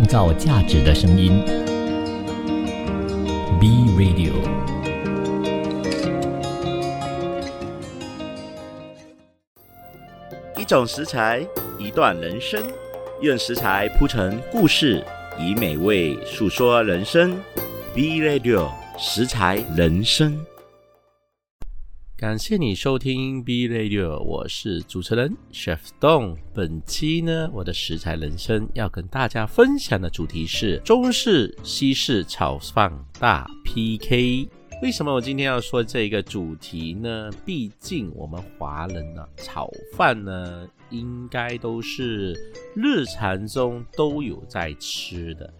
创造价值的声音。B Radio。一种食材，一段人生，用食材铺成故事，以美味诉说人生。B Radio 食材人生。感谢你收听 B Radio，我是主持人 Chef Dong。本期呢，我的食材人生要跟大家分享的主题是中式、西式炒饭大 PK。为什么我今天要说这个主题呢？毕竟我们华人呢，炒饭呢，应该都是日常中都有在吃的。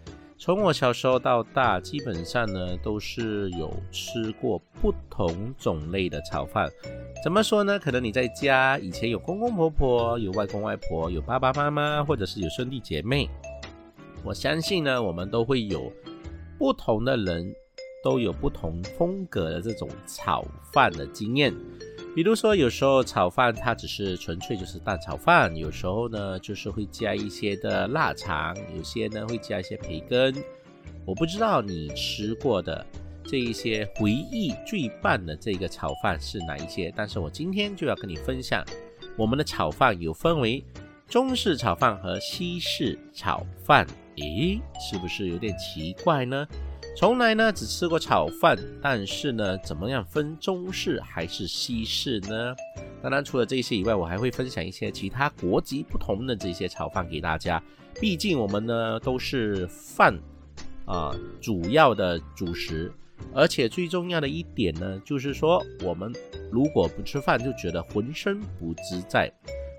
从我小时候到大，基本上呢都是有吃过不同种类的炒饭。怎么说呢？可能你在家以前有公公婆婆、有外公外婆、有爸爸妈妈，或者是有兄弟姐妹。我相信呢，我们都会有不同的人，都有不同风格的这种炒饭的经验。比如说，有时候炒饭它只是纯粹就是蛋炒饭，有时候呢就是会加一些的腊肠，有些呢会加一些培根。我不知道你吃过的这一些回忆最棒的这个炒饭是哪一些，但是我今天就要跟你分享，我们的炒饭有分为中式炒饭和西式炒饭。诶，是不是有点奇怪呢？从来呢只吃过炒饭，但是呢，怎么样分中式还是西式呢？当然，除了这些以外，我还会分享一些其他国籍不同的这些炒饭给大家。毕竟我们呢都是饭啊主要的主食，而且最重要的一点呢，就是说我们如果不吃饭，就觉得浑身不自在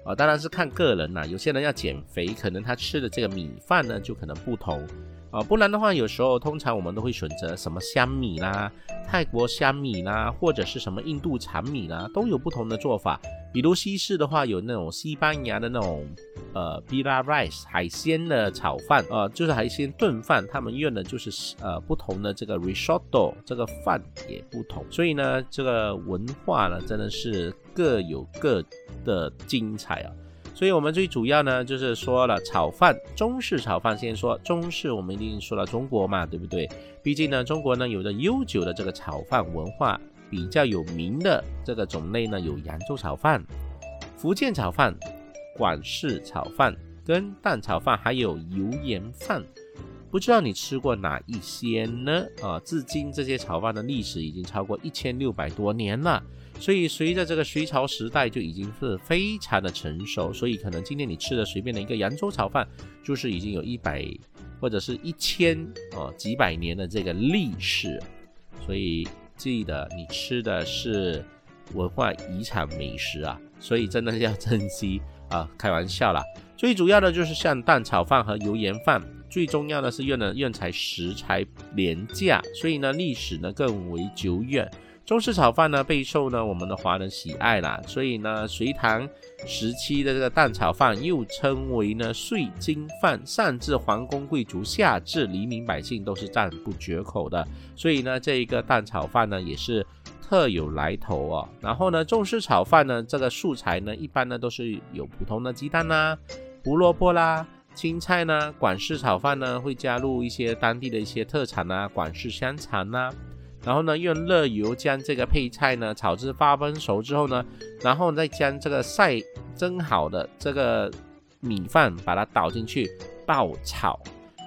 啊。当然是看个人啦，有些人要减肥，可能他吃的这个米饭呢就可能不同。啊，不然的话，有时候通常我们都会选择什么香米啦、泰国香米啦，或者是什么印度长米啦，都有不同的做法。比如西式的话，有那种西班牙的那种呃 b i l a rice 海鲜的炒饭，呃，就是海鲜炖饭，他们用的就是呃不同的这个 risotto，这个饭也不同。所以呢，这个文化呢，真的是各有各的精彩啊。所以，我们最主要呢，就是说了炒饭，中式炒饭。先说中式，我们一定说了中国嘛，对不对？毕竟呢，中国呢有着悠久的这个炒饭文化，比较有名的这个种类呢有扬州炒饭、福建炒饭、广式炒饭跟蛋炒饭，还有油盐饭。不知道你吃过哪一些呢？啊，至今这些炒饭的历史已经超过一千六百多年了。所以随着这个隋朝时代就已经是非常的成熟，所以可能今天你吃的随便的一个扬州炒饭，就是已经有一百或者是一千哦几百年的这个历史，所以记得你吃的是文化遗产美食啊，所以真的要珍惜啊，开玩笑啦。最主要的就是像蛋炒饭和油盐饭，最重要的是用的用材食材廉价，所以呢历史呢更为久远。中式炒饭呢备受呢我们的华人喜爱啦，所以呢隋唐时期的这个蛋炒饭又称为呢碎金饭，上至皇宫贵族，下至黎民百姓都是赞不绝口的。所以呢这一个蛋炒饭呢也是特有来头哦。然后呢中式炒饭呢这个素材呢一般呢都是有普通的鸡蛋啦、胡萝卜啦、青菜呢。广式炒饭呢会加入一些当地的一些特产啊，广式香肠啦。然后呢，用热油将这个配菜呢炒至八分熟之后呢，然后再将这个晒蒸好的这个米饭把它倒进去爆炒，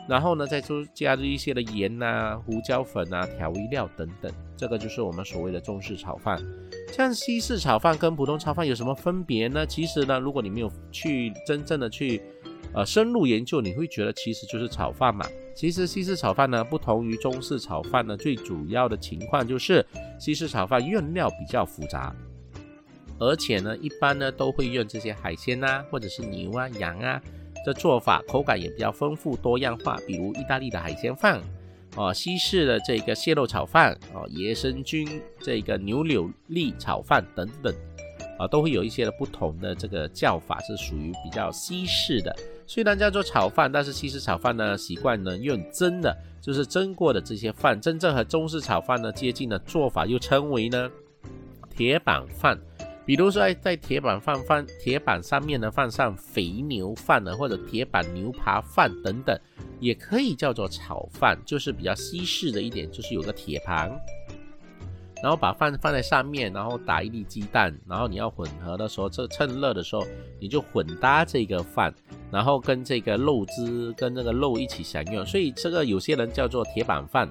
然后呢再加加入一些的盐呐、胡椒粉啊、调味料等等，这个就是我们所谓的中式炒饭。像西式炒饭跟普通炒饭有什么分别呢？其实呢，如果你没有去真正的去呃深入研究，你会觉得其实就是炒饭嘛。其实西式炒饭呢，不同于中式炒饭呢，最主要的情况就是西式炒饭用料比较复杂，而且呢，一般呢都会用这些海鲜呐，或者是牛啊、羊啊，这做法口感也比较丰富多样化。比如意大利的海鲜饭，哦，西式的这个蟹肉炒饭，哦，野生菌这个牛柳粒炒饭等等。啊，都会有一些的不同的这个叫法，是属于比较西式的。虽然叫做炒饭，但是西式炒饭呢，习惯呢用蒸的，就是蒸过的这些饭。真正和中式炒饭呢接近的做法，又称为呢铁板饭。比如说在铁板饭饭铁板上面呢放上肥牛饭呢，或者铁板牛扒饭等等。也可以叫做炒饭，就是比较西式的一点，就是有个铁盘，然后把饭放在上面，然后打一粒鸡蛋，然后你要混合的时候，这趁热的时候你就混搭这个饭，然后跟这个肉汁跟那个肉一起享用，所以这个有些人叫做铁板饭。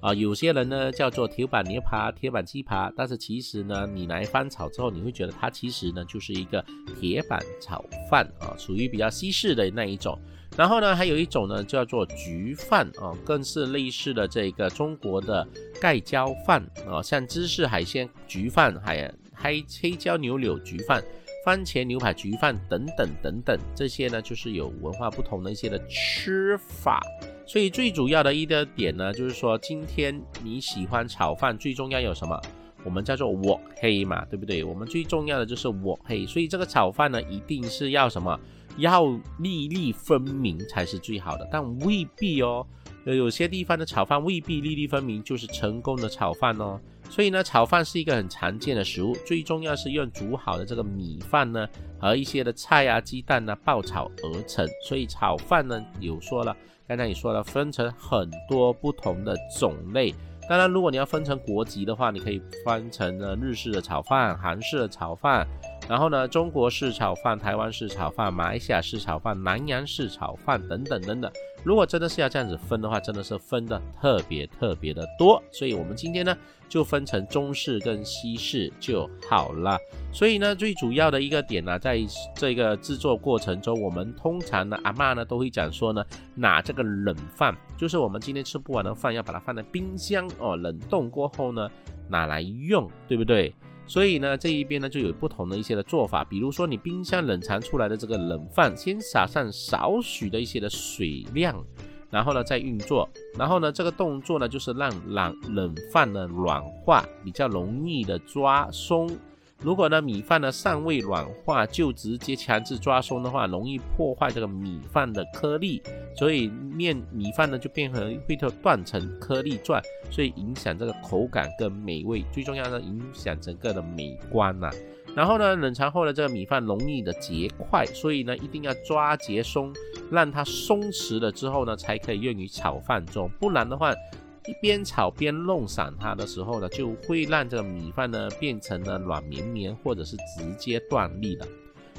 啊，有些人呢叫做铁板牛扒、铁板鸡扒，但是其实呢，你来翻炒之后，你会觉得它其实呢就是一个铁板炒饭啊，属于比较西式的那一种。然后呢，还有一种呢叫做焗饭啊，更是类似的这个中国的盖浇饭啊，像芝士海鲜焗饭、海黑黑椒牛柳焗饭、番茄牛排焗饭等等等等，这些呢就是有文化不同的一些的吃法。所以最主要的一个点呢，就是说今天你喜欢炒饭，最重要有什么？我们叫做我黑嘛，对不对？我们最重要的就是我黑，所以这个炒饭呢，一定是要什么？要粒粒分明才是最好的，但未必哦。有些地方的炒饭未必粒粒分明就是成功的炒饭哦。所以呢，炒饭是一个很常见的食物，最重要是用煮好的这个米饭呢和一些的菜啊、鸡蛋呢爆炒而成。所以炒饭呢，有说了。刚才你说了，分成很多不同的种类。当然，如果你要分成国籍的话，你可以分成呢日式的炒饭、韩式的炒饭。然后呢，中国式炒饭、台湾式炒饭、马来西亚式炒饭、南洋式炒饭等等等等。如果真的是要这样子分的话，真的是分的特别特别的多。所以，我们今天呢，就分成中式跟西式就好了。所以呢，最主要的一个点呢，在这个制作过程中，我们通常呢，阿妈呢都会讲说呢，拿这个冷饭，就是我们今天吃不完的饭，要把它放在冰箱哦，冷冻过后呢，拿来用，对不对？所以呢，这一边呢就有不同的一些的做法，比如说你冰箱冷藏出来的这个冷饭，先撒上少许的一些的水量，然后呢再运作，然后呢这个动作呢就是让冷冷饭呢软化，比较容易的抓松。如果呢米饭呢尚未软化，就直接强制抓松的话，容易破坏这个米饭的颗粒，所以面米饭呢就变成会断成颗粒状，所以影响这个口感跟美味，最重要的影响整个的美观呐。然后呢冷藏后的这个米饭容易的结块，所以呢一定要抓结松，让它松弛了之后呢才可以用于炒饭中，不然的话。一边炒边弄散它的时候呢，就会让这个米饭呢变成了软绵绵，或者是直接断粒的。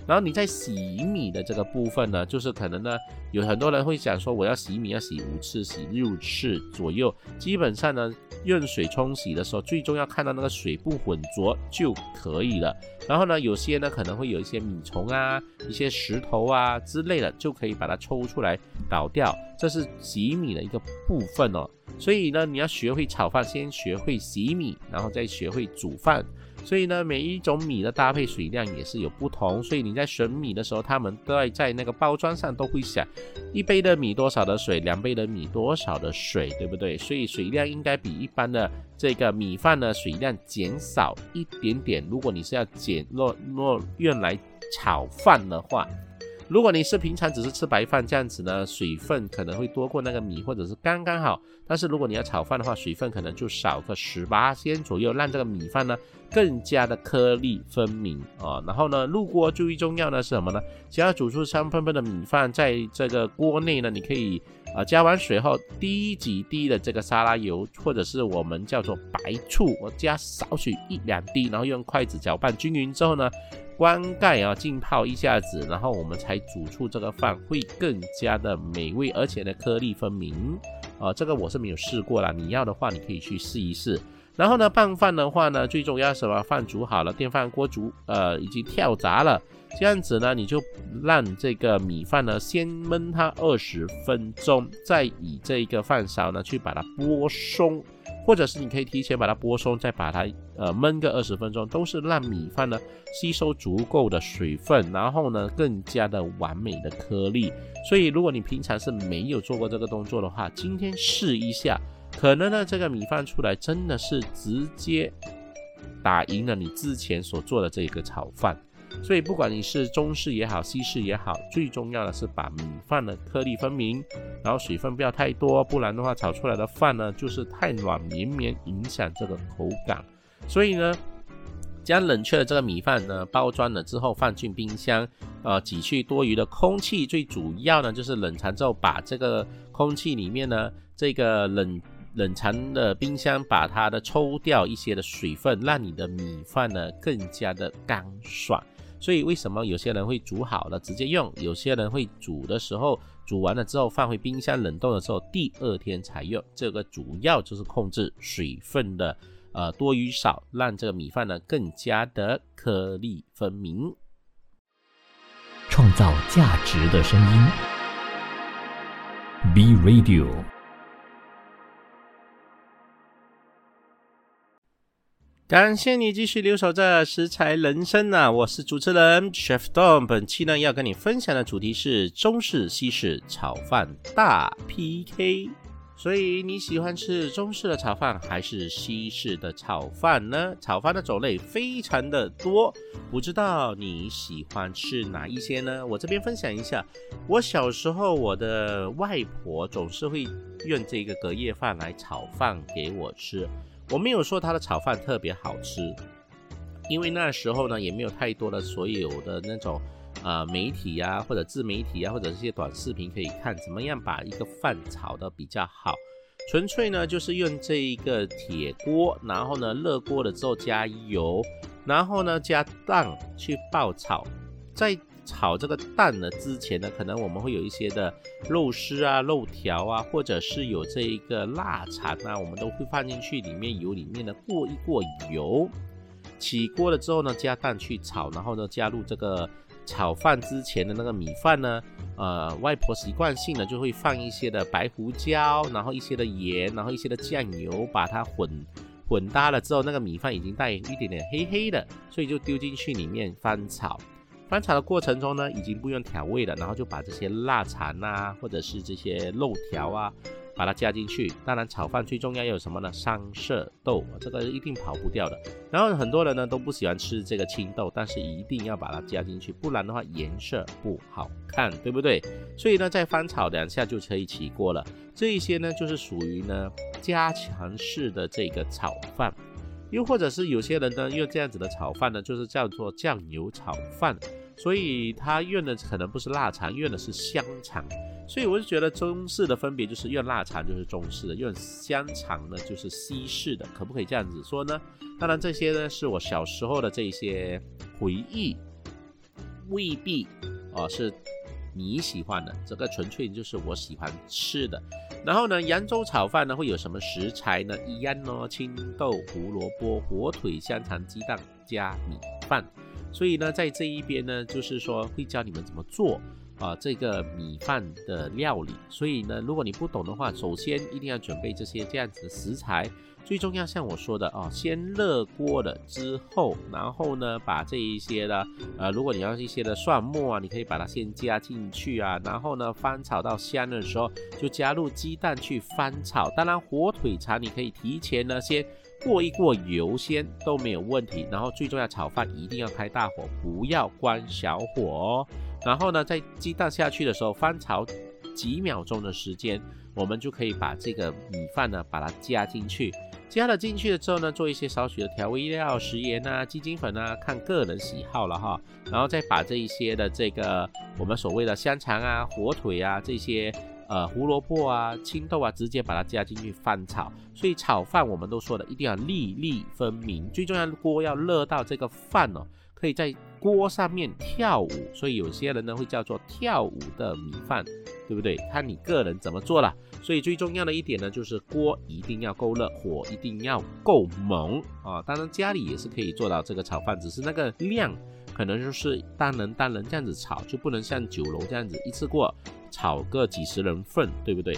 然后你在洗米的这个部分呢，就是可能呢有很多人会想说，我要洗米要洗五次，洗六次左右。基本上呢，用水冲洗的时候，最重要看到那个水不浑浊就可以了。然后呢，有些呢可能会有一些米虫啊、一些石头啊之类的，就可以把它抽出来倒掉。这是洗米的一个部分哦。所以呢，你要学会炒饭，先学会洗米，然后再学会煮饭。所以呢，每一种米的搭配水量也是有不同，所以你在选米的时候，他们都在在那个包装上都会想一杯的米多少的水，两杯的米多少的水，对不对？所以水量应该比一般的这个米饭的水量减少一点点。如果你是要减若若用来炒饭的话。如果你是平常只是吃白饭这样子呢，水分可能会多过那个米，或者是刚刚好。但是如果你要炒饭的话，水分可能就少个十八先左右，让这个米饭呢更加的颗粒分明啊。然后呢，入锅最重要的是什么呢？想要煮出香喷喷的米饭，在这个锅内呢，你可以啊加完水后滴几滴的这个沙拉油，或者是我们叫做白醋，我加少许一两滴，然后用筷子搅拌均匀之后呢。关盖啊，浸泡一下子，然后我们才煮出这个饭，会更加的美味，而且呢颗粒分明啊。这个我是没有试过啦，你要的话你可以去试一试。然后呢拌饭的话呢，最重要什么？饭煮好了，电饭锅煮呃已经跳闸了，这样子呢你就让这个米饭呢先焖它二十分钟，再以这个饭勺呢去把它拨松。或者是你可以提前把它拨松，再把它呃焖个二十分钟，都是让米饭呢吸收足够的水分，然后呢更加的完美的颗粒。所以如果你平常是没有做过这个动作的话，今天试一下，可能呢这个米饭出来真的是直接打赢了你之前所做的这个炒饭。所以，不管你是中式也好，西式也好，最重要的是把米饭的颗粒分明，然后水分不要太多，不然的话炒出来的饭呢就是太软绵绵，影响这个口感。所以呢，将冷却的这个米饭呢包装了之后放进冰箱，呃，挤去多余的空气。最主要呢就是冷藏之后，把这个空气里面呢这个冷冷藏的冰箱把它的抽掉一些的水分，让你的米饭呢更加的干爽。所以为什么有些人会煮好了直接用，有些人会煮的时候煮完了之后放回冰箱冷冻的时候第二天才用？这个主要就是控制水分的。呃，多与少，让这个米饭呢更加的颗粒分明，创造价值的声音。B Radio，感谢你继续留守在食材人生啊！我是主持人 Chef Don，本期呢要跟你分享的主题是中式西式炒饭大 PK。所以你喜欢吃中式的炒饭还是西式的炒饭呢？炒饭的种类非常的多，不知道你喜欢吃哪一些呢？我这边分享一下，我小时候我的外婆总是会用这个隔夜饭来炒饭给我吃。我没有说他的炒饭特别好吃，因为那时候呢也没有太多的所有的那种。啊，媒体啊，或者自媒体啊，或者这些短视频可以看，怎么样把一个饭炒的比较好？纯粹呢，就是用这一个铁锅，然后呢，热锅了之后加油，然后呢加蛋去爆炒。在炒这个蛋呢之前呢，可能我们会有一些的肉丝啊、肉条啊，或者是有这一个腊肠啊，我们都会放进去里面油里面呢过一过油。起锅了之后呢，加蛋去炒，然后呢加入这个。炒饭之前的那个米饭呢，呃，外婆习惯性的就会放一些的白胡椒，然后一些的盐，然后一些的酱油，把它混混搭了之后，那个米饭已经带一点点黑黑的，所以就丢进去里面翻炒。翻炒的过程中呢，已经不用调味了，然后就把这些腊肠啊，或者是这些肉条啊。把它加进去，当然炒饭最重要有什么呢？三色豆，这个一定跑不掉的。然后很多人呢都不喜欢吃这个青豆，但是一定要把它加进去，不然的话颜色不好看，对不对？所以呢，再翻炒两下就可以起锅了。这一些呢就是属于呢加强式的这个炒饭，又或者是有些人呢用这样子的炒饭呢，就是叫做酱油炒饭。所以他用的可能不是腊肠，用的是香肠。所以我就觉得中式的分别就是用腊肠就是中式的，用香肠呢就是西式的，可不可以这样子说呢？当然这些呢是我小时候的这些回忆，未必哦是你喜欢的，这个纯粹就是我喜欢吃的。然后呢，扬州炒饭呢会有什么食材呢？一样哦，青豆、胡萝卜、火腿、香肠、鸡蛋加米饭。所以呢，在这一边呢，就是说会教你们怎么做啊这个米饭的料理。所以呢，如果你不懂的话，首先一定要准备这些这样子的食材。最重要，像我说的啊，先热锅了之后，然后呢，把这一些的呃，如果你要一些的蒜末啊，你可以把它先加进去啊，然后呢，翻炒到香的时候，就加入鸡蛋去翻炒。当然，火腿肠你可以提前呢先。过一过油先都没有问题，然后最重要炒饭一定要开大火，不要关小火哦。然后呢，在鸡蛋下去的时候翻炒几秒钟的时间，我们就可以把这个米饭呢把它加进去。加了进去了之后呢，做一些少许的调味料，食盐啊、鸡精粉啊，看个人喜好了哈。然后再把这一些的这个我们所谓的香肠啊、火腿啊这些。呃，胡萝卜啊，青豆啊，直接把它加进去翻炒。所以炒饭我们都说的一定要粒粒分明，最重要的锅要热到这个饭哦，可以在锅上面跳舞。所以有些人呢会叫做跳舞的米饭，对不对？看你个人怎么做了。所以最重要的一点呢，就是锅一定要够热，火一定要够猛啊。当然家里也是可以做到这个炒饭，只是那个量可能就是单人单人这样子炒，就不能像酒楼这样子一次过。炒个几十人份，对不对？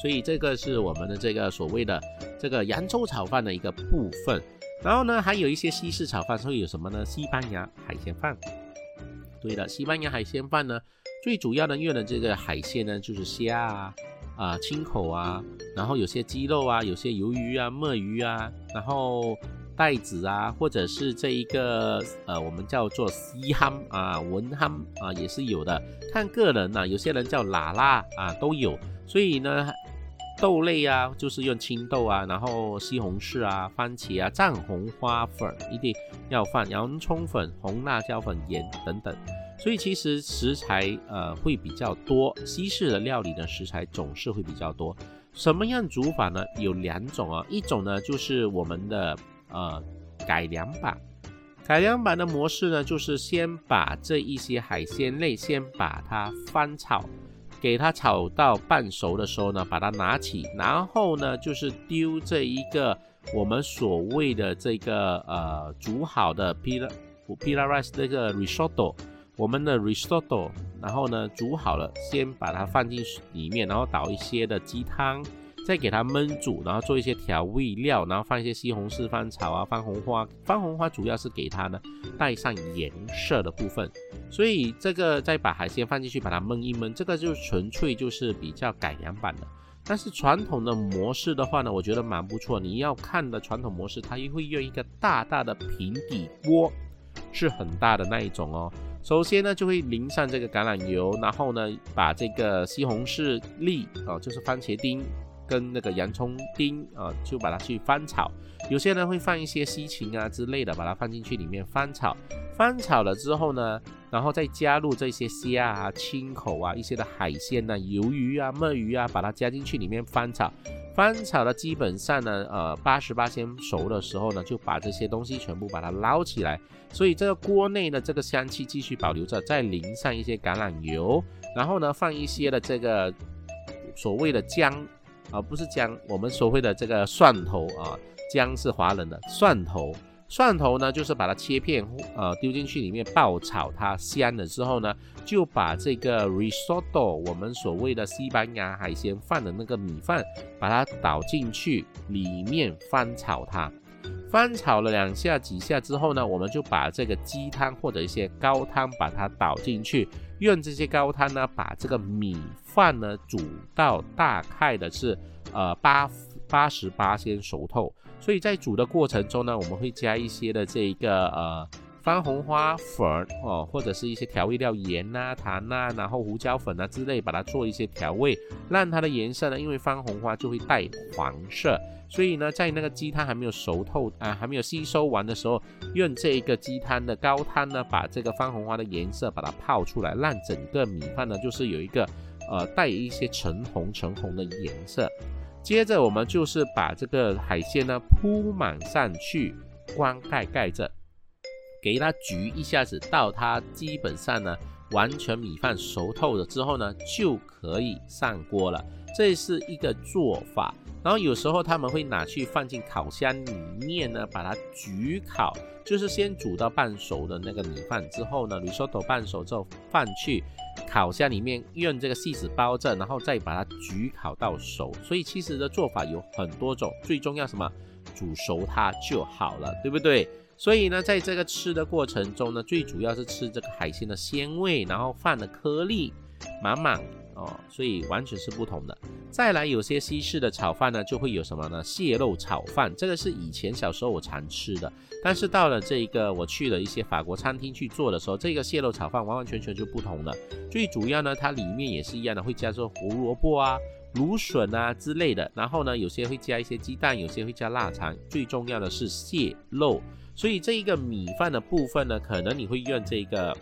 所以这个是我们的这个所谓的这个扬州炒饭的一个部分。然后呢，还有一些西式炒饭会有什么呢？西班牙海鲜饭。对的，西班牙海鲜饭呢，最主要的用的这个海鲜呢，就是虾啊、啊青口啊，然后有些鸡肉啊，有些鱿鱼啊、墨鱼啊，然后。袋子啊，或者是这一个呃，我们叫做西 ham 啊、文 ham 啊，也是有的，看个人呐，有些人叫喇喇啊，都有。所以呢，豆类啊，就是用青豆啊，然后西红柿啊、番茄啊、藏红花粉一定要放，洋葱粉、红辣椒粉、盐等等。所以其实食材呃会比较多，西式的料理的食材总是会比较多。什么样煮法呢？有两种啊，一种呢就是我们的呃改良版，改良版的模式呢就是先把这一些海鲜类先把它翻炒，给它炒到半熟的时候呢，把它拿起，然后呢就是丢这一个我们所谓的这个呃煮好的 pila pila rice 这个 risotto。我们的 risotto，然后呢煮好了，先把它放进里面，然后倒一些的鸡汤，再给它焖煮，然后做一些调味料，然后放一些西红柿翻炒啊，番红花，番红花主要是给它呢带上颜色的部分，所以这个再把海鲜放进去，把它焖一焖，这个就纯粹就是比较改良版的。但是传统的模式的话呢，我觉得蛮不错。你要看的传统模式，它又会用一个大大的平底锅，是很大的那一种哦。首先呢，就会淋上这个橄榄油，然后呢，把这个西红柿粒啊，就是番茄丁跟那个洋葱丁啊，就把它去翻炒。有些人会放一些西芹啊之类的，把它放进去里面翻炒。翻炒了之后呢，然后再加入这些虾啊、青口啊、一些的海鲜呐、鱿鱼啊、墨鱼啊，把它加进去里面翻炒。翻炒的基本上呢，呃，八十八先熟的时候呢，就把这些东西全部把它捞起来。所以这个锅内的这个香气继续保留着，再淋上一些橄榄油，然后呢，放一些的这个所谓的姜，而不是姜，我们所谓的这个蒜头啊，姜是华人的蒜头。蒜头呢，就是把它切片，呃，丢进去里面爆炒，它香了之后呢，就把这个 risotto，我们所谓的西班牙海鲜饭的那个米饭，把它倒进去里面翻炒它。翻炒了两下几下之后呢，我们就把这个鸡汤或者一些高汤把它倒进去，用这些高汤呢，把这个米饭呢煮到大概的是呃八八十八先熟透。所以在煮的过程中呢，我们会加一些的这一个呃番红花粉哦，或者是一些调味料盐呐、糖呐，然后胡椒粉啊之类，把它做一些调味，让它的颜色呢，因为番红花就会带黄色，所以呢，在那个鸡汤还没有熟透啊，还没有吸收完的时候，用这一个鸡汤的高汤呢，把这个番红花的颜色把它泡出来，让整个米饭呢，就是有一个呃带一些橙红橙红的颜色。接着我们就是把这个海鲜呢铺满上去，关盖盖着，给它焗一下子，到它基本上呢完全米饭熟透了之后呢，就可以上锅了。这是一个做法。然后有时候他们会拿去放进烤箱里面呢，把它焗烤，就是先煮到半熟的那个米饭之后呢，risotto 半熟之后放去。烤箱里面用这个锡纸包着，然后再把它焗烤到熟。所以其实的做法有很多种，最重要什么？煮熟它就好了，对不对？所以呢，在这个吃的过程中呢，最主要是吃这个海鲜的鲜味，然后饭的颗粒满满。哦，所以完全是不同的。再来，有些西式的炒饭呢，就会有什么呢？蟹肉炒饭，这个是以前小时候我常吃的。但是到了这一个我去了一些法国餐厅去做的时候，这个蟹肉炒饭完完全全就不同了。最主要呢，它里面也是一样的，会加入胡萝卜啊、芦笋啊之类的。然后呢，有些会加一些鸡蛋，有些会加腊肠。最重要的是蟹肉。所以这一个米饭的部分呢，可能你会用这个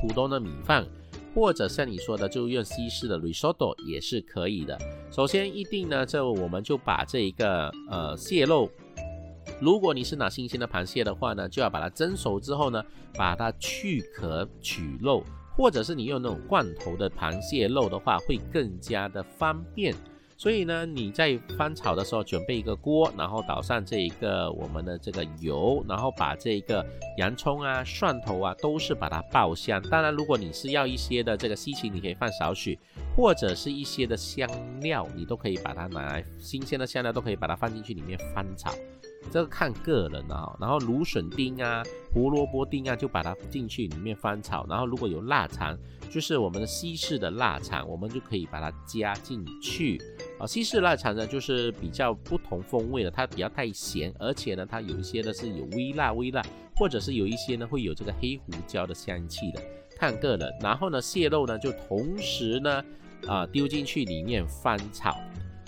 普通的米饭。或者像你说的，就用西式的 risotto 也是可以的。首先，一定呢，这我们就把这一个呃蟹肉，如果你是拿新鲜的螃蟹的话呢，就要把它蒸熟之后呢，把它去壳取肉，或者是你用那种罐头的螃蟹肉的话，会更加的方便。所以呢，你在翻炒的时候准备一个锅，然后倒上这一个我们的这个油，然后把这个洋葱啊、蒜头啊都是把它爆香。当然，如果你是要一些的这个西芹，你可以放少许，或者是一些的香料，你都可以把它拿来新鲜的香料都可以把它放进去里面翻炒。这个看个人啊，然后芦笋丁啊、胡萝卜丁啊，就把它进去里面翻炒。然后如果有腊肠，就是我们的西式的腊肠，我们就可以把它加进去。啊，西式腊肠呢，就是比较不同风味的，它比较带咸，而且呢，它有一些呢是有微辣、微辣，或者是有一些呢会有这个黑胡椒的香气的，看个人。然后呢，蟹肉呢就同时呢啊丢进去里面翻炒。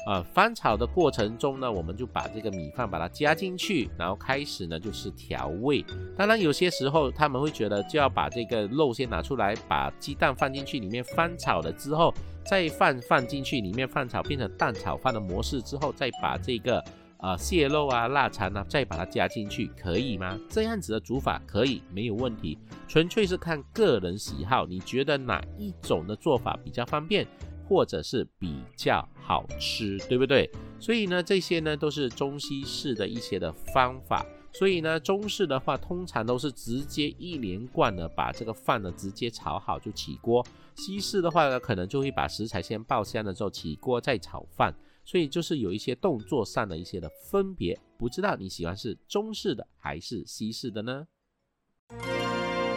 呃，翻炒的过程中呢，我们就把这个米饭把它加进去，然后开始呢就是调味。当然有些时候他们会觉得就要把这个肉先拿出来，把鸡蛋放进去里面翻炒了之后，再放放进去里面放炒变成蛋炒饭的模式之后，再把这个呃蟹肉啊、腊肠啊再把它加进去，可以吗？这样子的煮法可以没有问题，纯粹是看个人喜好，你觉得哪一种的做法比较方便？或者是比较好吃，对不对？所以呢，这些呢都是中西式的一些的方法。所以呢，中式的话通常都是直接一连贯的把这个饭呢直接炒好就起锅。西式的话呢，可能就会把食材先爆香了之后起锅再炒饭。所以就是有一些动作上的一些的分别。不知道你喜欢是中式的还是西式的呢？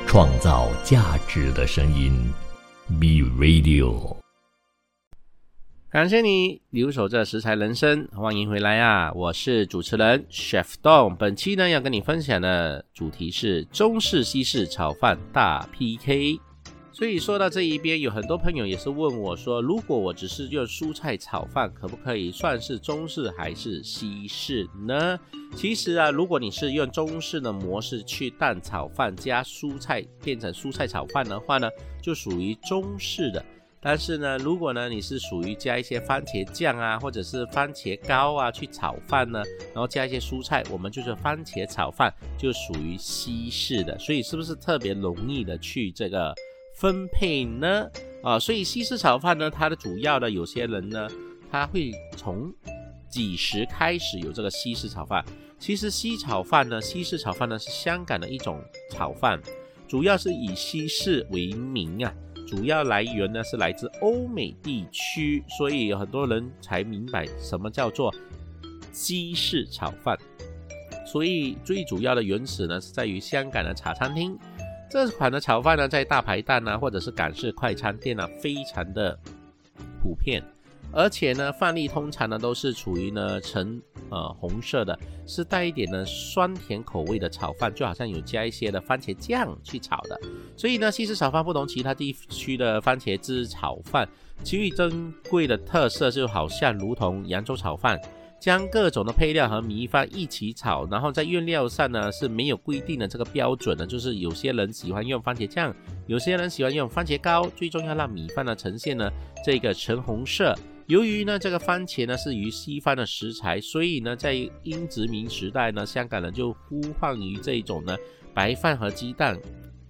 创造价值的声音，Be Radio。感谢你留守这食材人生，欢迎回来啊！我是主持人 Chef Dong。本期呢要跟你分享的主题是中式西式炒饭大 PK。所以说到这一边，有很多朋友也是问我说，如果我只是用蔬菜炒饭，可不可以算是中式还是西式呢？其实啊，如果你是用中式的模式去蛋炒饭加蔬菜变成蔬菜炒饭的话呢，就属于中式的。但是呢，如果呢你是属于加一些番茄酱啊，或者是番茄膏啊去炒饭呢，然后加一些蔬菜，我们就是番茄炒饭，就属于西式的。所以是不是特别容易的去这个分配呢？啊，所以西式炒饭呢，它的主要的有些人呢，他会从几时开始有这个西式炒饭？其实西炒饭呢，西式炒饭呢是香港的一种炒饭，主要是以西式为名啊。主要来源呢是来自欧美地区，所以很多人才明白什么叫做鸡式炒饭。所以最主要的原始呢是在于香港的茶餐厅，这款的炒饭呢在大排档啊或者是港式快餐店啊非常的普遍。而且呢，饭粒通常呢都是处于呢呈呃红色的，是带一点呢酸甜口味的炒饭，就好像有加一些的番茄酱去炒的。所以呢，西式炒饭不同其他地区的番茄汁炒饭，其余珍贵的特色就好像如同扬州炒饭，将各种的配料和米饭一起炒，然后在用料上呢是没有规定的这个标准的，就是有些人喜欢用番茄酱，有些人喜欢用番茄膏，最重要让米饭呢呈现呢这个橙红色。由于呢，这个番茄呢是于西方的食材，所以呢，在英殖民时代呢，香港人就呼唤于这种呢白饭和鸡蛋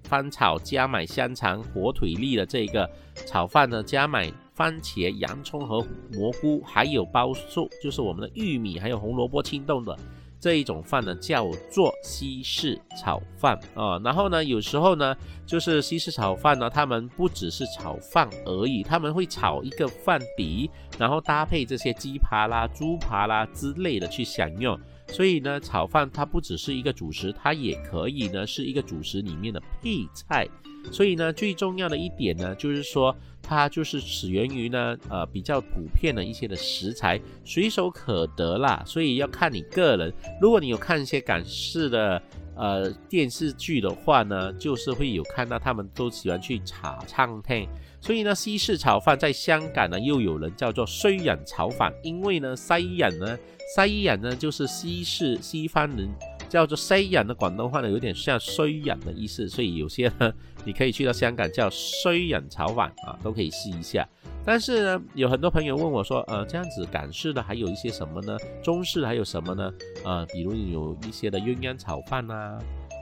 翻炒，加买香肠、火腿粒的这个炒饭呢，加买番茄、洋葱和蘑菇，还有包素，就是我们的玉米，还有红萝卜青豆的。这一种饭呢叫做西式炒饭啊，然后呢，有时候呢，就是西式炒饭呢，他们不只是炒饭而已，他们会炒一个饭底，然后搭配这些鸡扒啦、猪扒啦之类的去享用。所以呢，炒饭它不只是一个主食，它也可以呢是一个主食里面的配菜。所以呢，最重要的一点呢，就是说它就是始源于呢，呃，比较普遍的一些的食材，随手可得啦。所以要看你个人。如果你有看一些港式的呃电视剧的话呢，就是会有看到他们都喜欢去炒餐厅。所以呢，西式炒饭在香港呢，又有人叫做西人炒饭，因为呢，西人呢，西人呢就是西式西方人。叫做西人的广东话呢，有点像衰人的意思，所以有些呢，你可以去到香港叫衰人炒饭啊，都可以试一下。但是呢，有很多朋友问我说，呃，这样子港式的还有一些什么呢？中式还有什么呢？呃，比如有一些的鸳鸯炒饭呐，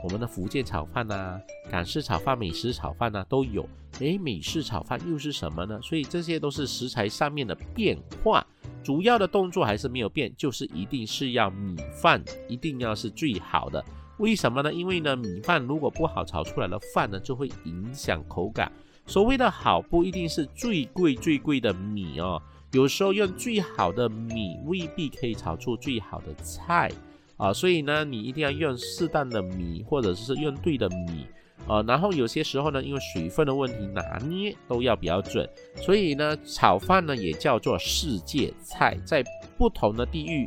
我们的福建炒饭呐，港式炒饭、美式炒饭呐都有。诶，美式炒饭又是什么呢？所以这些都是食材上面的变化。主要的动作还是没有变，就是一定是要米饭一定要是最好的。为什么呢？因为呢，米饭如果不好炒出来的饭呢，就会影响口感。所谓的好，不一定是最贵最贵的米哦，有时候用最好的米未必可以炒出最好的菜啊。所以呢，你一定要用适当的米，或者是用对的米。呃，然后有些时候呢，因为水分的问题拿捏都要比较准，所以呢，炒饭呢也叫做世界菜，在不同的地域、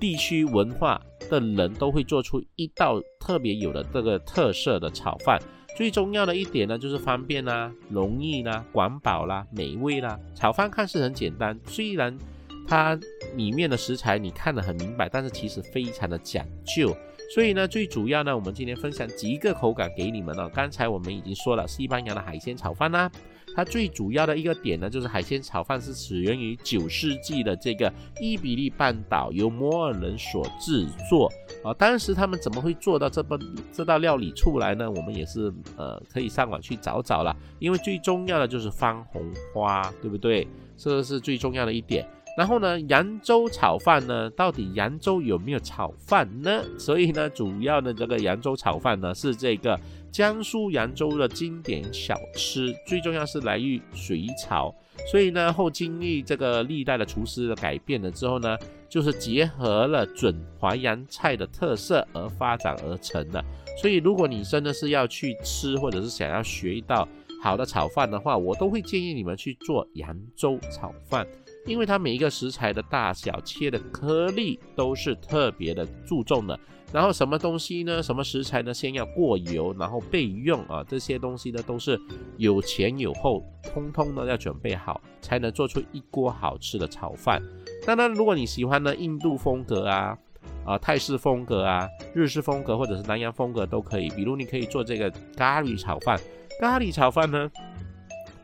地区文化的人都会做出一道特别有的这个特色的炒饭。最重要的一点呢，就是方便啦、容易啦、管饱啦、美味啦。炒饭看似很简单，虽然它里面的食材你看得很明白，但是其实非常的讲究。所以呢，最主要呢，我们今天分享几个口感给你们了。刚才我们已经说了，西班牙的海鲜炒饭啦，它最主要的一个点呢，就是海鲜炒饭是起源于九世纪的这个伊比利半岛，由摩尔人所制作啊。当时他们怎么会做到这本这道料理出来呢？我们也是呃可以上网去找找了。因为最重要的就是番红花，对不对？这是最重要的一点。然后呢，扬州炒饭呢，到底扬州有没有炒饭呢？所以呢，主要的这个扬州炒饭呢，是这个江苏扬州的经典小吃，最重要是来于水炒。所以呢，后经历这个历代的厨师的改变了之后呢，就是结合了准淮扬菜的特色而发展而成的。所以，如果你真的是要去吃，或者是想要学一道好的炒饭的话，我都会建议你们去做扬州炒饭。因为它每一个食材的大小、切的颗粒都是特别的注重的。然后什么东西呢？什么食材呢？先要过油，然后备用啊。这些东西呢都是有前有后，通通呢要准备好，才能做出一锅好吃的炒饭。当然，如果你喜欢呢印度风格啊、啊泰式风格啊、日式风格或者是南洋风格都可以。比如你可以做这个咖喱炒饭。咖喱炒饭呢？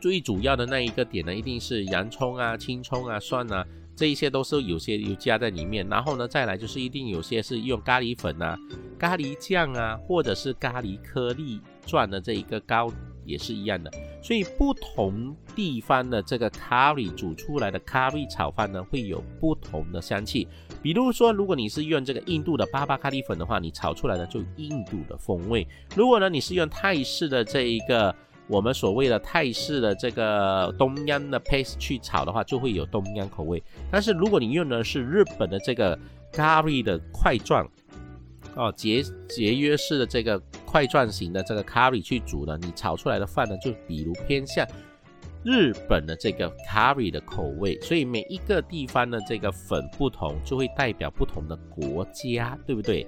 最主要的那一个点呢，一定是洋葱啊、青葱啊、蒜啊，这一些都是有些有加在里面。然后呢，再来就是一定有些是用咖喱粉啊、咖喱酱啊，或者是咖喱颗粒状的这一个膏也是一样的。所以不同地方的这个咖喱煮出来的咖喱炒饭呢，会有不同的香气。比如说，如果你是用这个印度的巴巴咖喱粉的话，你炒出来的就印度的风味。如果呢，你是用泰式的这一个。我们所谓的泰式的这个东央的 paste 去炒的话，就会有东央口味。但是如果你用的是日本的这个咖喱的块状，哦节节约式的这个块状型的这个咖喱去煮呢，你炒出来的饭呢，就比如偏向日本的这个咖喱的口味。所以每一个地方的这个粉不同，就会代表不同的国家，对不对？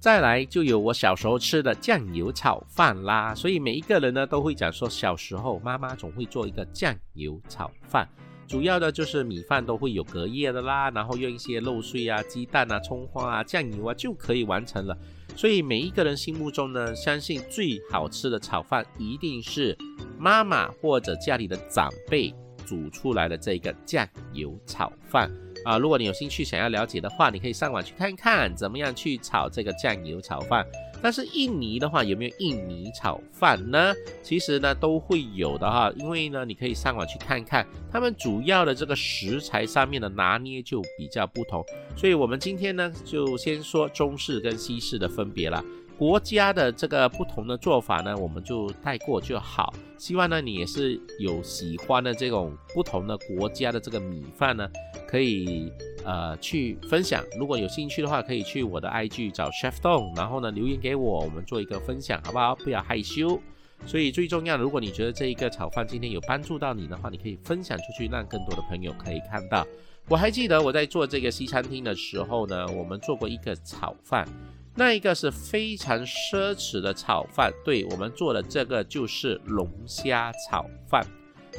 再来就有我小时候吃的酱油炒饭啦，所以每一个人呢都会讲说，小时候妈妈总会做一个酱油炒饭，主要的就是米饭都会有隔夜的啦，然后用一些肉碎啊、鸡蛋啊、葱花啊、酱油啊就可以完成了。所以每一个人心目中呢，相信最好吃的炒饭一定是妈妈或者家里的长辈煮出来的这个酱油炒饭。啊，如果你有兴趣想要了解的话，你可以上网去看看怎么样去炒这个酱油炒饭。但是印尼的话有没有印尼炒饭呢？其实呢都会有的哈，因为呢你可以上网去看看，他们主要的这个食材上面的拿捏就比较不同。所以我们今天呢就先说中式跟西式的分别了。国家的这个不同的做法呢，我们就带过就好。希望呢你也是有喜欢的这种不同的国家的这个米饭呢。可以呃去分享，如果有兴趣的话，可以去我的 IG 找 Chef Don，然后呢留言给我，我们做一个分享，好不好？不要害羞。所以最重要，如果你觉得这一个炒饭今天有帮助到你的话，你可以分享出去，让更多的朋友可以看到。我还记得我在做这个西餐厅的时候呢，我们做过一个炒饭，那一个是非常奢侈的炒饭，对我们做的这个就是龙虾炒饭。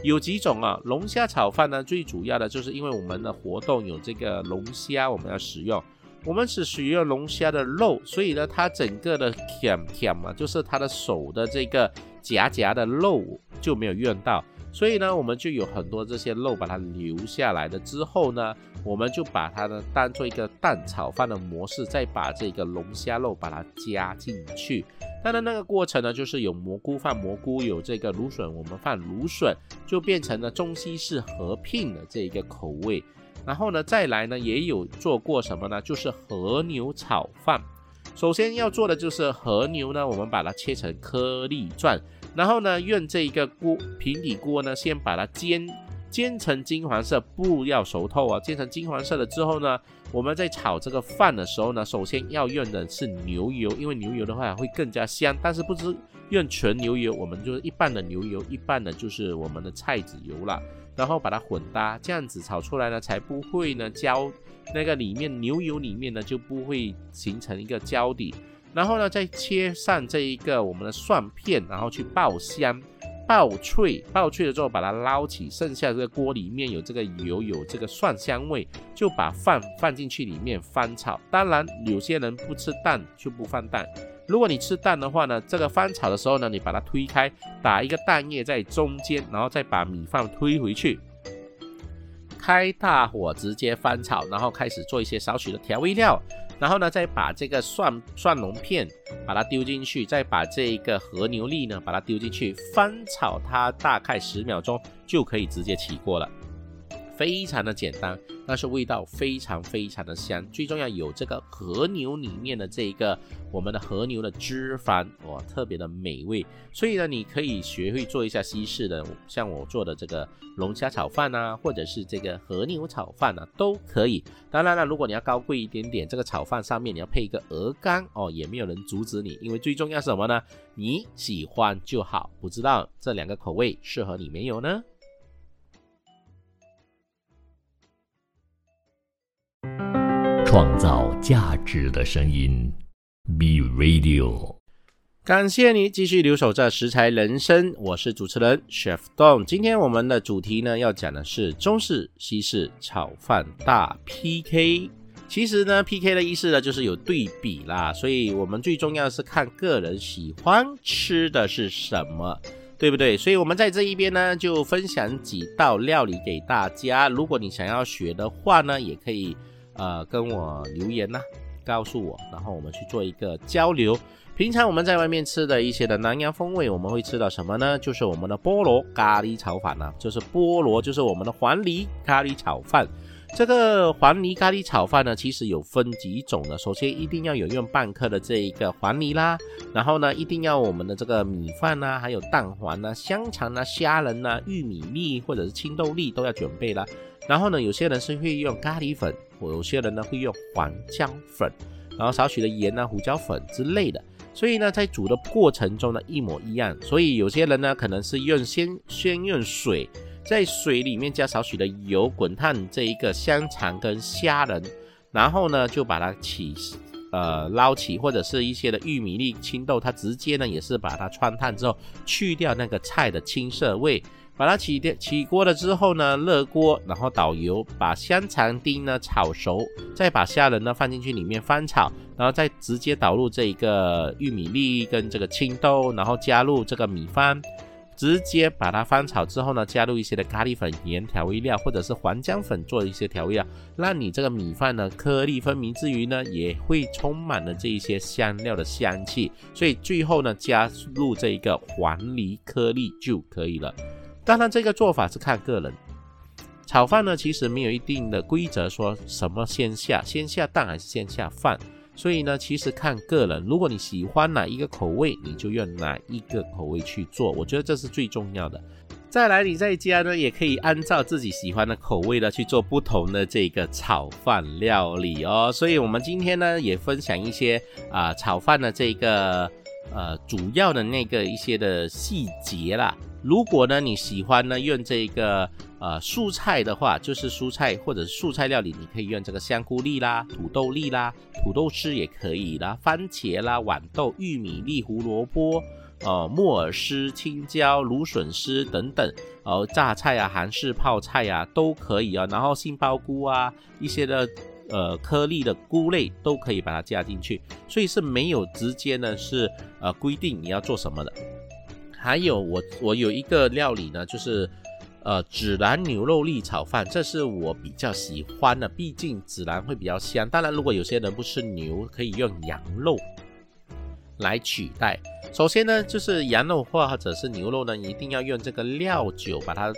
有几种啊？龙虾炒饭呢？最主要的就是因为我们的活动有这个龙虾，我们要使用，我们只使用龙虾的肉，所以呢，它整个的舔舔嘛，就是它的手的这个夹夹的肉就没有用到。所以呢，我们就有很多这些肉把它留下来的之后呢，我们就把它呢当做一个蛋炒饭的模式，再把这个龙虾肉把它加进去。当然，那个过程呢，就是有蘑菇放蘑菇，有这个芦笋我们放芦笋，就变成了中西式合并的这一个口味。然后呢，再来呢，也有做过什么呢？就是和牛炒饭。首先要做的就是和牛呢，我们把它切成颗粒状。然后呢，用这一个锅平底锅呢，先把它煎煎成金黄色，不要熟透啊。煎成金黄色了之后呢，我们在炒这个饭的时候呢，首先要用的是牛油，因为牛油的话会更加香。但是不知用纯牛油，我们就是一半的牛油，一半的就是我们的菜籽油了。然后把它混搭，这样子炒出来呢，才不会呢焦，那个里面牛油里面呢就不会形成一个焦底。然后呢，再切上这一个我们的蒜片，然后去爆香。爆脆，爆脆了之后把它捞起，剩下这个锅里面有这个油，有这个蒜香味，就把饭放进去里面翻炒。当然，有些人不吃蛋就不放蛋。如果你吃蛋的话呢，这个翻炒的时候呢，你把它推开，打一个蛋液在中间，然后再把米饭推回去，开大火直接翻炒，然后开始做一些少许的调味料。然后呢，再把这个蒜蒜蓉片把它丢进去，再把这一个和牛粒呢把它丢进去，翻炒它大概十秒钟就可以直接起锅了。非常的简单，但是味道非常非常的香。最重要有这个和牛里面的这一个我们的和牛的脂肪，哇，特别的美味。所以呢，你可以学会做一下西式的，像我做的这个龙虾炒饭啊，或者是这个和牛炒饭啊，都可以。当然了，如果你要高贵一点点，这个炒饭上面你要配一个鹅肝哦，也没有人阻止你，因为最重要是什么呢？你喜欢就好。不知道这两个口味适合你没有呢？创造价值的声音，B Radio。感谢你继续留守在食材人生，我是主持人 Chef Don。今天我们的主题呢，要讲的是中式、西式炒饭大 PK。其实呢，PK 的意思呢，就是有对比啦。所以我们最重要是看个人喜欢吃的是什么，对不对？所以我们在这一边呢，就分享几道料理给大家。如果你想要学的话呢，也可以。呃，跟我留言呐，告诉我，然后我们去做一个交流。平常我们在外面吃的一些的南洋风味，我们会吃到什么呢？就是我们的菠萝咖喱炒饭呢，就是菠萝，就是我们的黄梨咖喱炒饭。这个黄梨咖喱炒饭呢，其实有分几种的。首先一定要有用半克的这一个黄梨啦，然后呢，一定要我们的这个米饭呐，还有蛋黄呐、香肠呐、虾仁呐、玉米粒或者是青豆粒都要准备了。然后呢，有些人是会用咖喱粉，有些人呢会用黄姜粉，然后少许的盐啊、胡椒粉之类的。所以呢，在煮的过程中呢，一模一样。所以有些人呢，可能是用先先用水，在水里面加少许的油，滚烫这一个香肠跟虾仁，然后呢就把它起呃捞起，或者是一些的玉米粒、青豆，它直接呢也是把它穿烫之后，去掉那个菜的青涩味。把它起电起锅了之后呢，热锅，然后倒油，把香肠丁呢炒熟，再把虾仁呢放进去里面翻炒，然后再直接倒入这一个玉米粒跟这个青豆，然后加入这个米饭，直接把它翻炒之后呢，加入一些的咖喱粉、盐调味料或者是黄姜粉做一些调味料，让你这个米饭呢颗粒分明之余呢，也会充满了这一些香料的香气，所以最后呢加入这一个黄梨颗粒就可以了。当然，这个做法是看个人。炒饭呢，其实没有一定的规则，说什么先下先下蛋还是先下饭。所以呢，其实看个人。如果你喜欢哪一个口味，你就用哪一个口味去做。我觉得这是最重要的。再来，你在家呢，也可以按照自己喜欢的口味呢去做不同的这个炒饭料理哦。所以我们今天呢，也分享一些啊炒饭的这个呃主要的那个一些的细节啦。如果呢你喜欢呢用这个呃蔬菜的话，就是蔬菜或者是蔬菜料理，你可以用这个香菇粒啦、土豆粒啦、土豆丝也可以啦、番茄啦、豌豆、玉米粒、胡萝卜、呃木耳丝、青椒、芦笋丝等等，呃榨菜啊、韩式泡菜啊都可以啊。然后杏鲍菇啊一些的呃颗粒的菇类都可以把它加进去，所以是没有直接呢是呃规定你要做什么的。还有我我有一个料理呢，就是呃孜然牛肉粒炒饭，这是我比较喜欢的，毕竟孜然会比较香。当然，如果有些人不吃牛，可以用羊肉来取代。首先呢，就是羊肉或者是牛肉呢，一定要用这个料酒把它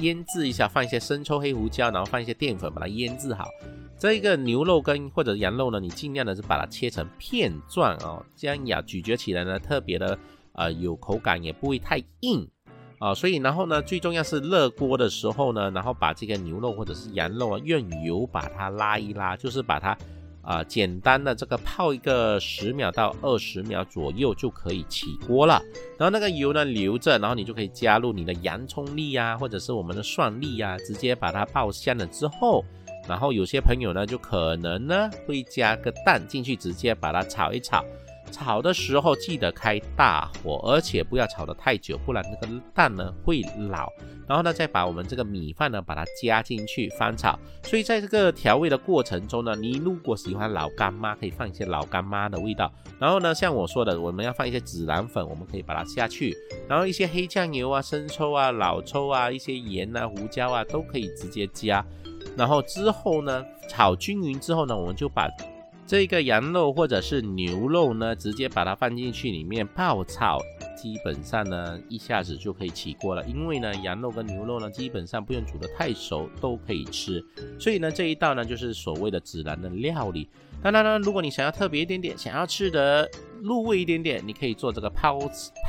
腌制一下，放一些生抽、黑胡椒，然后放一些淀粉把它腌制好。这一个牛肉跟或者羊肉呢，你尽量的是把它切成片状哦，这样咬咀嚼起来呢特别的。啊，有口感也不会太硬啊，所以然后呢，最重要是热锅的时候呢，然后把这个牛肉或者是羊肉啊，用油把它拉一拉，就是把它啊简单的这个泡一个十秒到二十秒左右就可以起锅了。然后那个油呢留着，然后你就可以加入你的洋葱粒啊，或者是我们的蒜粒啊，直接把它爆香了之后，然后有些朋友呢就可能呢会加个蛋进去，直接把它炒一炒。炒的时候记得开大火，而且不要炒得太久，不然那个蛋呢会老。然后呢，再把我们这个米饭呢把它加进去翻炒。所以在这个调味的过程中呢，你如果喜欢老干妈，可以放一些老干妈的味道。然后呢，像我说的，我们要放一些孜然粉，我们可以把它下去。然后一些黑酱油啊、生抽啊、老抽啊、一些盐啊、胡椒啊都可以直接加。然后之后呢，炒均匀之后呢，我们就把。这个羊肉或者是牛肉呢，直接把它放进去里面爆炒，基本上呢一下子就可以起锅了。因为呢羊肉跟牛肉呢基本上不用煮得太熟都可以吃，所以呢这一道呢就是所谓的孜然的料理。当然呢，如果你想要特别一点点，想要吃的入味一点点，你可以做这个泡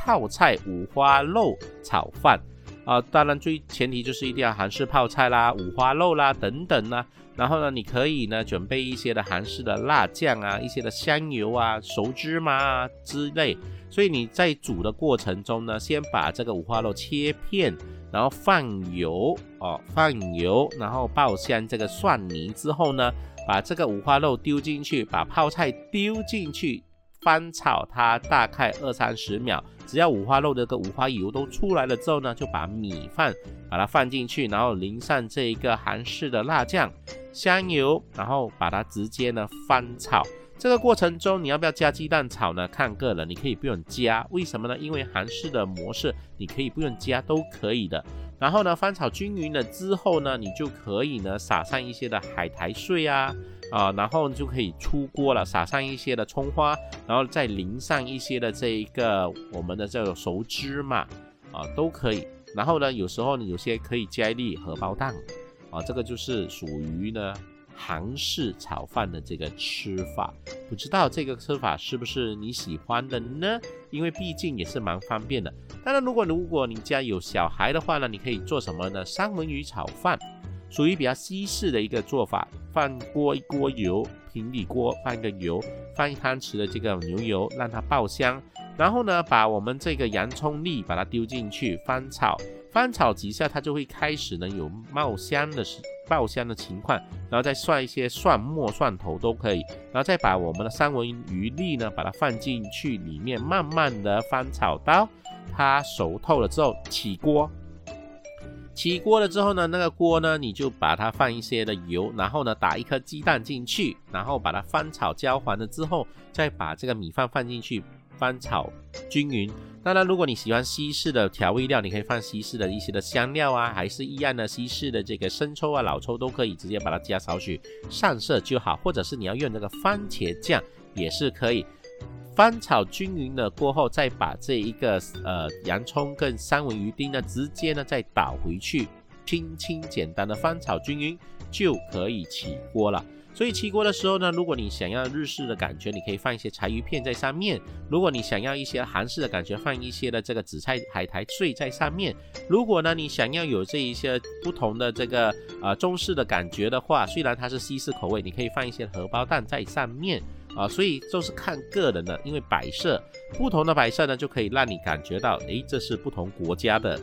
泡菜五花肉炒饭。啊，当然最前提就是一定要韩式泡菜啦、五花肉啦等等啦。然后呢，你可以呢准备一些的韩式的辣酱啊、一些的香油啊、熟芝麻啊之类。所以你在煮的过程中呢，先把这个五花肉切片，然后放油哦，放油，然后爆香这个蒜泥之后呢，把这个五花肉丢进去，把泡菜丢进去。翻炒它大概二三十秒，只要五花肉的个五花油都出来了之后呢，就把米饭把它放进去，然后淋上这一个韩式的辣酱、香油，然后把它直接呢翻炒。这个过程中你要不要加鸡蛋炒呢？看个人，你可以不用加。为什么呢？因为韩式的模式你可以不用加都可以的。然后呢，翻炒均匀了之后呢，你就可以呢撒上一些的海苔碎啊。啊，然后就可以出锅了，撒上一些的葱花，然后再淋上一些的这一个我们的这个熟芝麻，啊，都可以。然后呢，有时候呢，有些可以加一粒荷包蛋，啊，这个就是属于呢韩式炒饭的这个吃法。不知道这个吃法是不是你喜欢的呢？因为毕竟也是蛮方便的。当然，如果如果你家有小孩的话呢，你可以做什么呢？三文鱼炒饭。属于比较西式的一个做法，放锅一锅油，平底锅放一个油，放一汤匙的这个牛油，让它爆香。然后呢，把我们这个洋葱粒把它丢进去翻炒，翻炒几下，它就会开始呢有冒香的爆香的情况。然后再涮一些蒜末、蒜头都可以。然后再把我们的三文鱼粒呢，把它放进去里面，慢慢的翻炒到它熟透了之后起锅。起锅了之后呢，那个锅呢，你就把它放一些的油，然后呢打一颗鸡蛋进去，然后把它翻炒焦黄了之后，再把这个米饭放进去翻炒均匀。当然，如果你喜欢西式的调味料，你可以放西式的一些的香料啊，还是一样的西式的这个生抽啊、老抽都可以，直接把它加少许上色就好，或者是你要用那个番茄酱也是可以。翻炒均匀了过后，再把这一个呃洋葱跟三文鱼丁呢，直接呢再倒回去，轻轻简单的翻炒均匀就可以起锅了。所以起锅的时候呢，如果你想要日式的感觉，你可以放一些柴鱼片在上面；如果你想要一些韩式的感觉，放一些的这个紫菜海苔碎在上面；如果呢你想要有这一些不同的这个呃中式的感觉的话，虽然它是西式口味，你可以放一些荷包蛋在上面。啊，所以就是看个人的，因为摆设不同的摆设呢，就可以让你感觉到，诶，这是不同国家的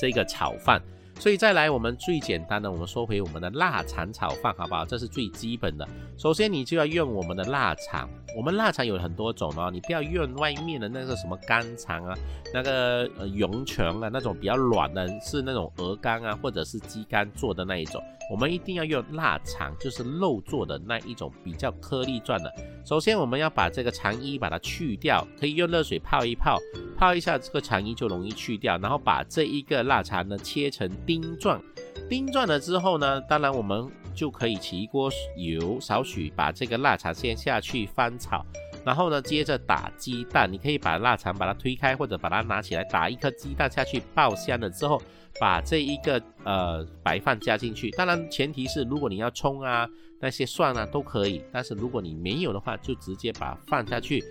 这个炒饭。所以再来，我们最简单的，我们说回我们的腊肠炒饭，好不好？这是最基本的。首先，你就要用我们的腊肠。我们腊肠有很多种哦，你不要用外面的那个什么肝肠啊，那个呃涌泉啊，那种比较软的，是那种鹅肝啊，或者是鸡肝做的那一种。我们一定要用腊肠，就是肉做的那一种比较颗粒状的。首先，我们要把这个肠衣把它去掉，可以用热水泡一泡，泡一下这个肠衣就容易去掉。然后把这一个腊肠呢切成丁状，丁状了之后呢，当然我们就可以起一锅油，少许把这个腊肠先下去翻炒。然后呢，接着打鸡蛋，你可以把腊肠把它推开，或者把它拿起来，打一颗鸡蛋下去爆香了之后，把这一个呃白饭加进去。当然前提是如果你要葱啊那些蒜啊都可以，但是如果你没有的话，就直接把放下去，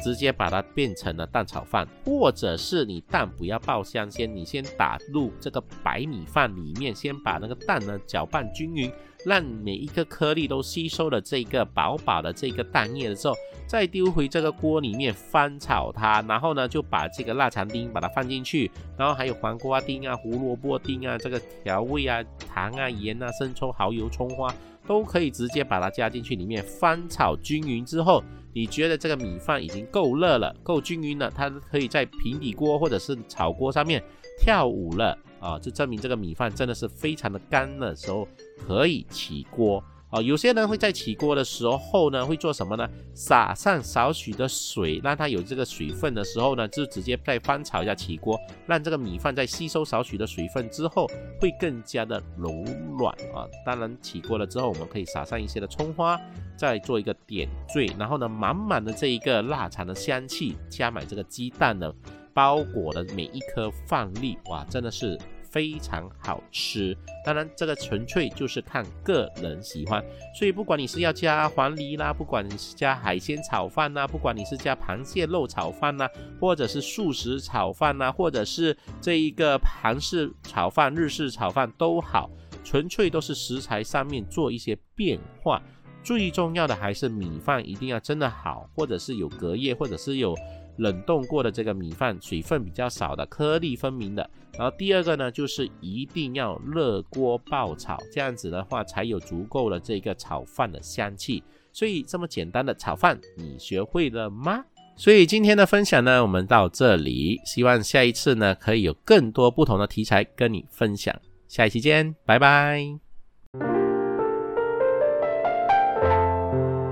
直接把它变成了蛋炒饭，或者是你蛋不要爆香，先你先打入这个白米饭里面，先把那个蛋呢搅拌均匀。让每一个颗粒都吸收了这个饱饱的这个蛋液的时候，再丢回这个锅里面翻炒它，然后呢就把这个腊肠丁把它放进去，然后还有黄瓜丁啊、胡萝卜丁啊，这个调味啊、糖啊、盐啊、生抽、蚝油、葱花都可以直接把它加进去里面翻炒均匀之后，你觉得这个米饭已经够热了、够均匀了，它可以在平底锅或者是炒锅上面跳舞了啊，就证明这个米饭真的是非常的干的时候可以起锅。哦，有些人会在起锅的时候呢，会做什么呢？撒上少许的水，让它有这个水分的时候呢，就直接再翻炒一下起锅，让这个米饭在吸收少许的水分之后，会更加的柔软啊。当然，起锅了之后，我们可以撒上一些的葱花，再做一个点缀，然后呢，满满的这一个腊肠的香气，加满这个鸡蛋的包裹的每一颗饭粒，哇，真的是。非常好吃，当然这个纯粹就是看个人喜欢，所以不管你是要加黄梨啦，不管你是加海鲜炒饭呐，不管你是加螃蟹肉炒饭呐，或者是素食炒饭呐，或者是这一个韩式炒饭、日式炒饭都好，纯粹都是食材上面做一些变化，最重要的还是米饭一定要真的好，或者是有隔夜，或者是有。冷冻过的这个米饭，水分比较少的，颗粒分明的。然后第二个呢，就是一定要热锅爆炒，这样子的话才有足够的这个炒饭的香气。所以这么简单的炒饭，你学会了吗？所以今天的分享呢，我们到这里，希望下一次呢，可以有更多不同的题材跟你分享。下一期见，拜拜。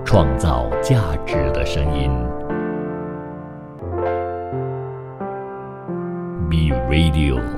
创造价值的声音。be radial.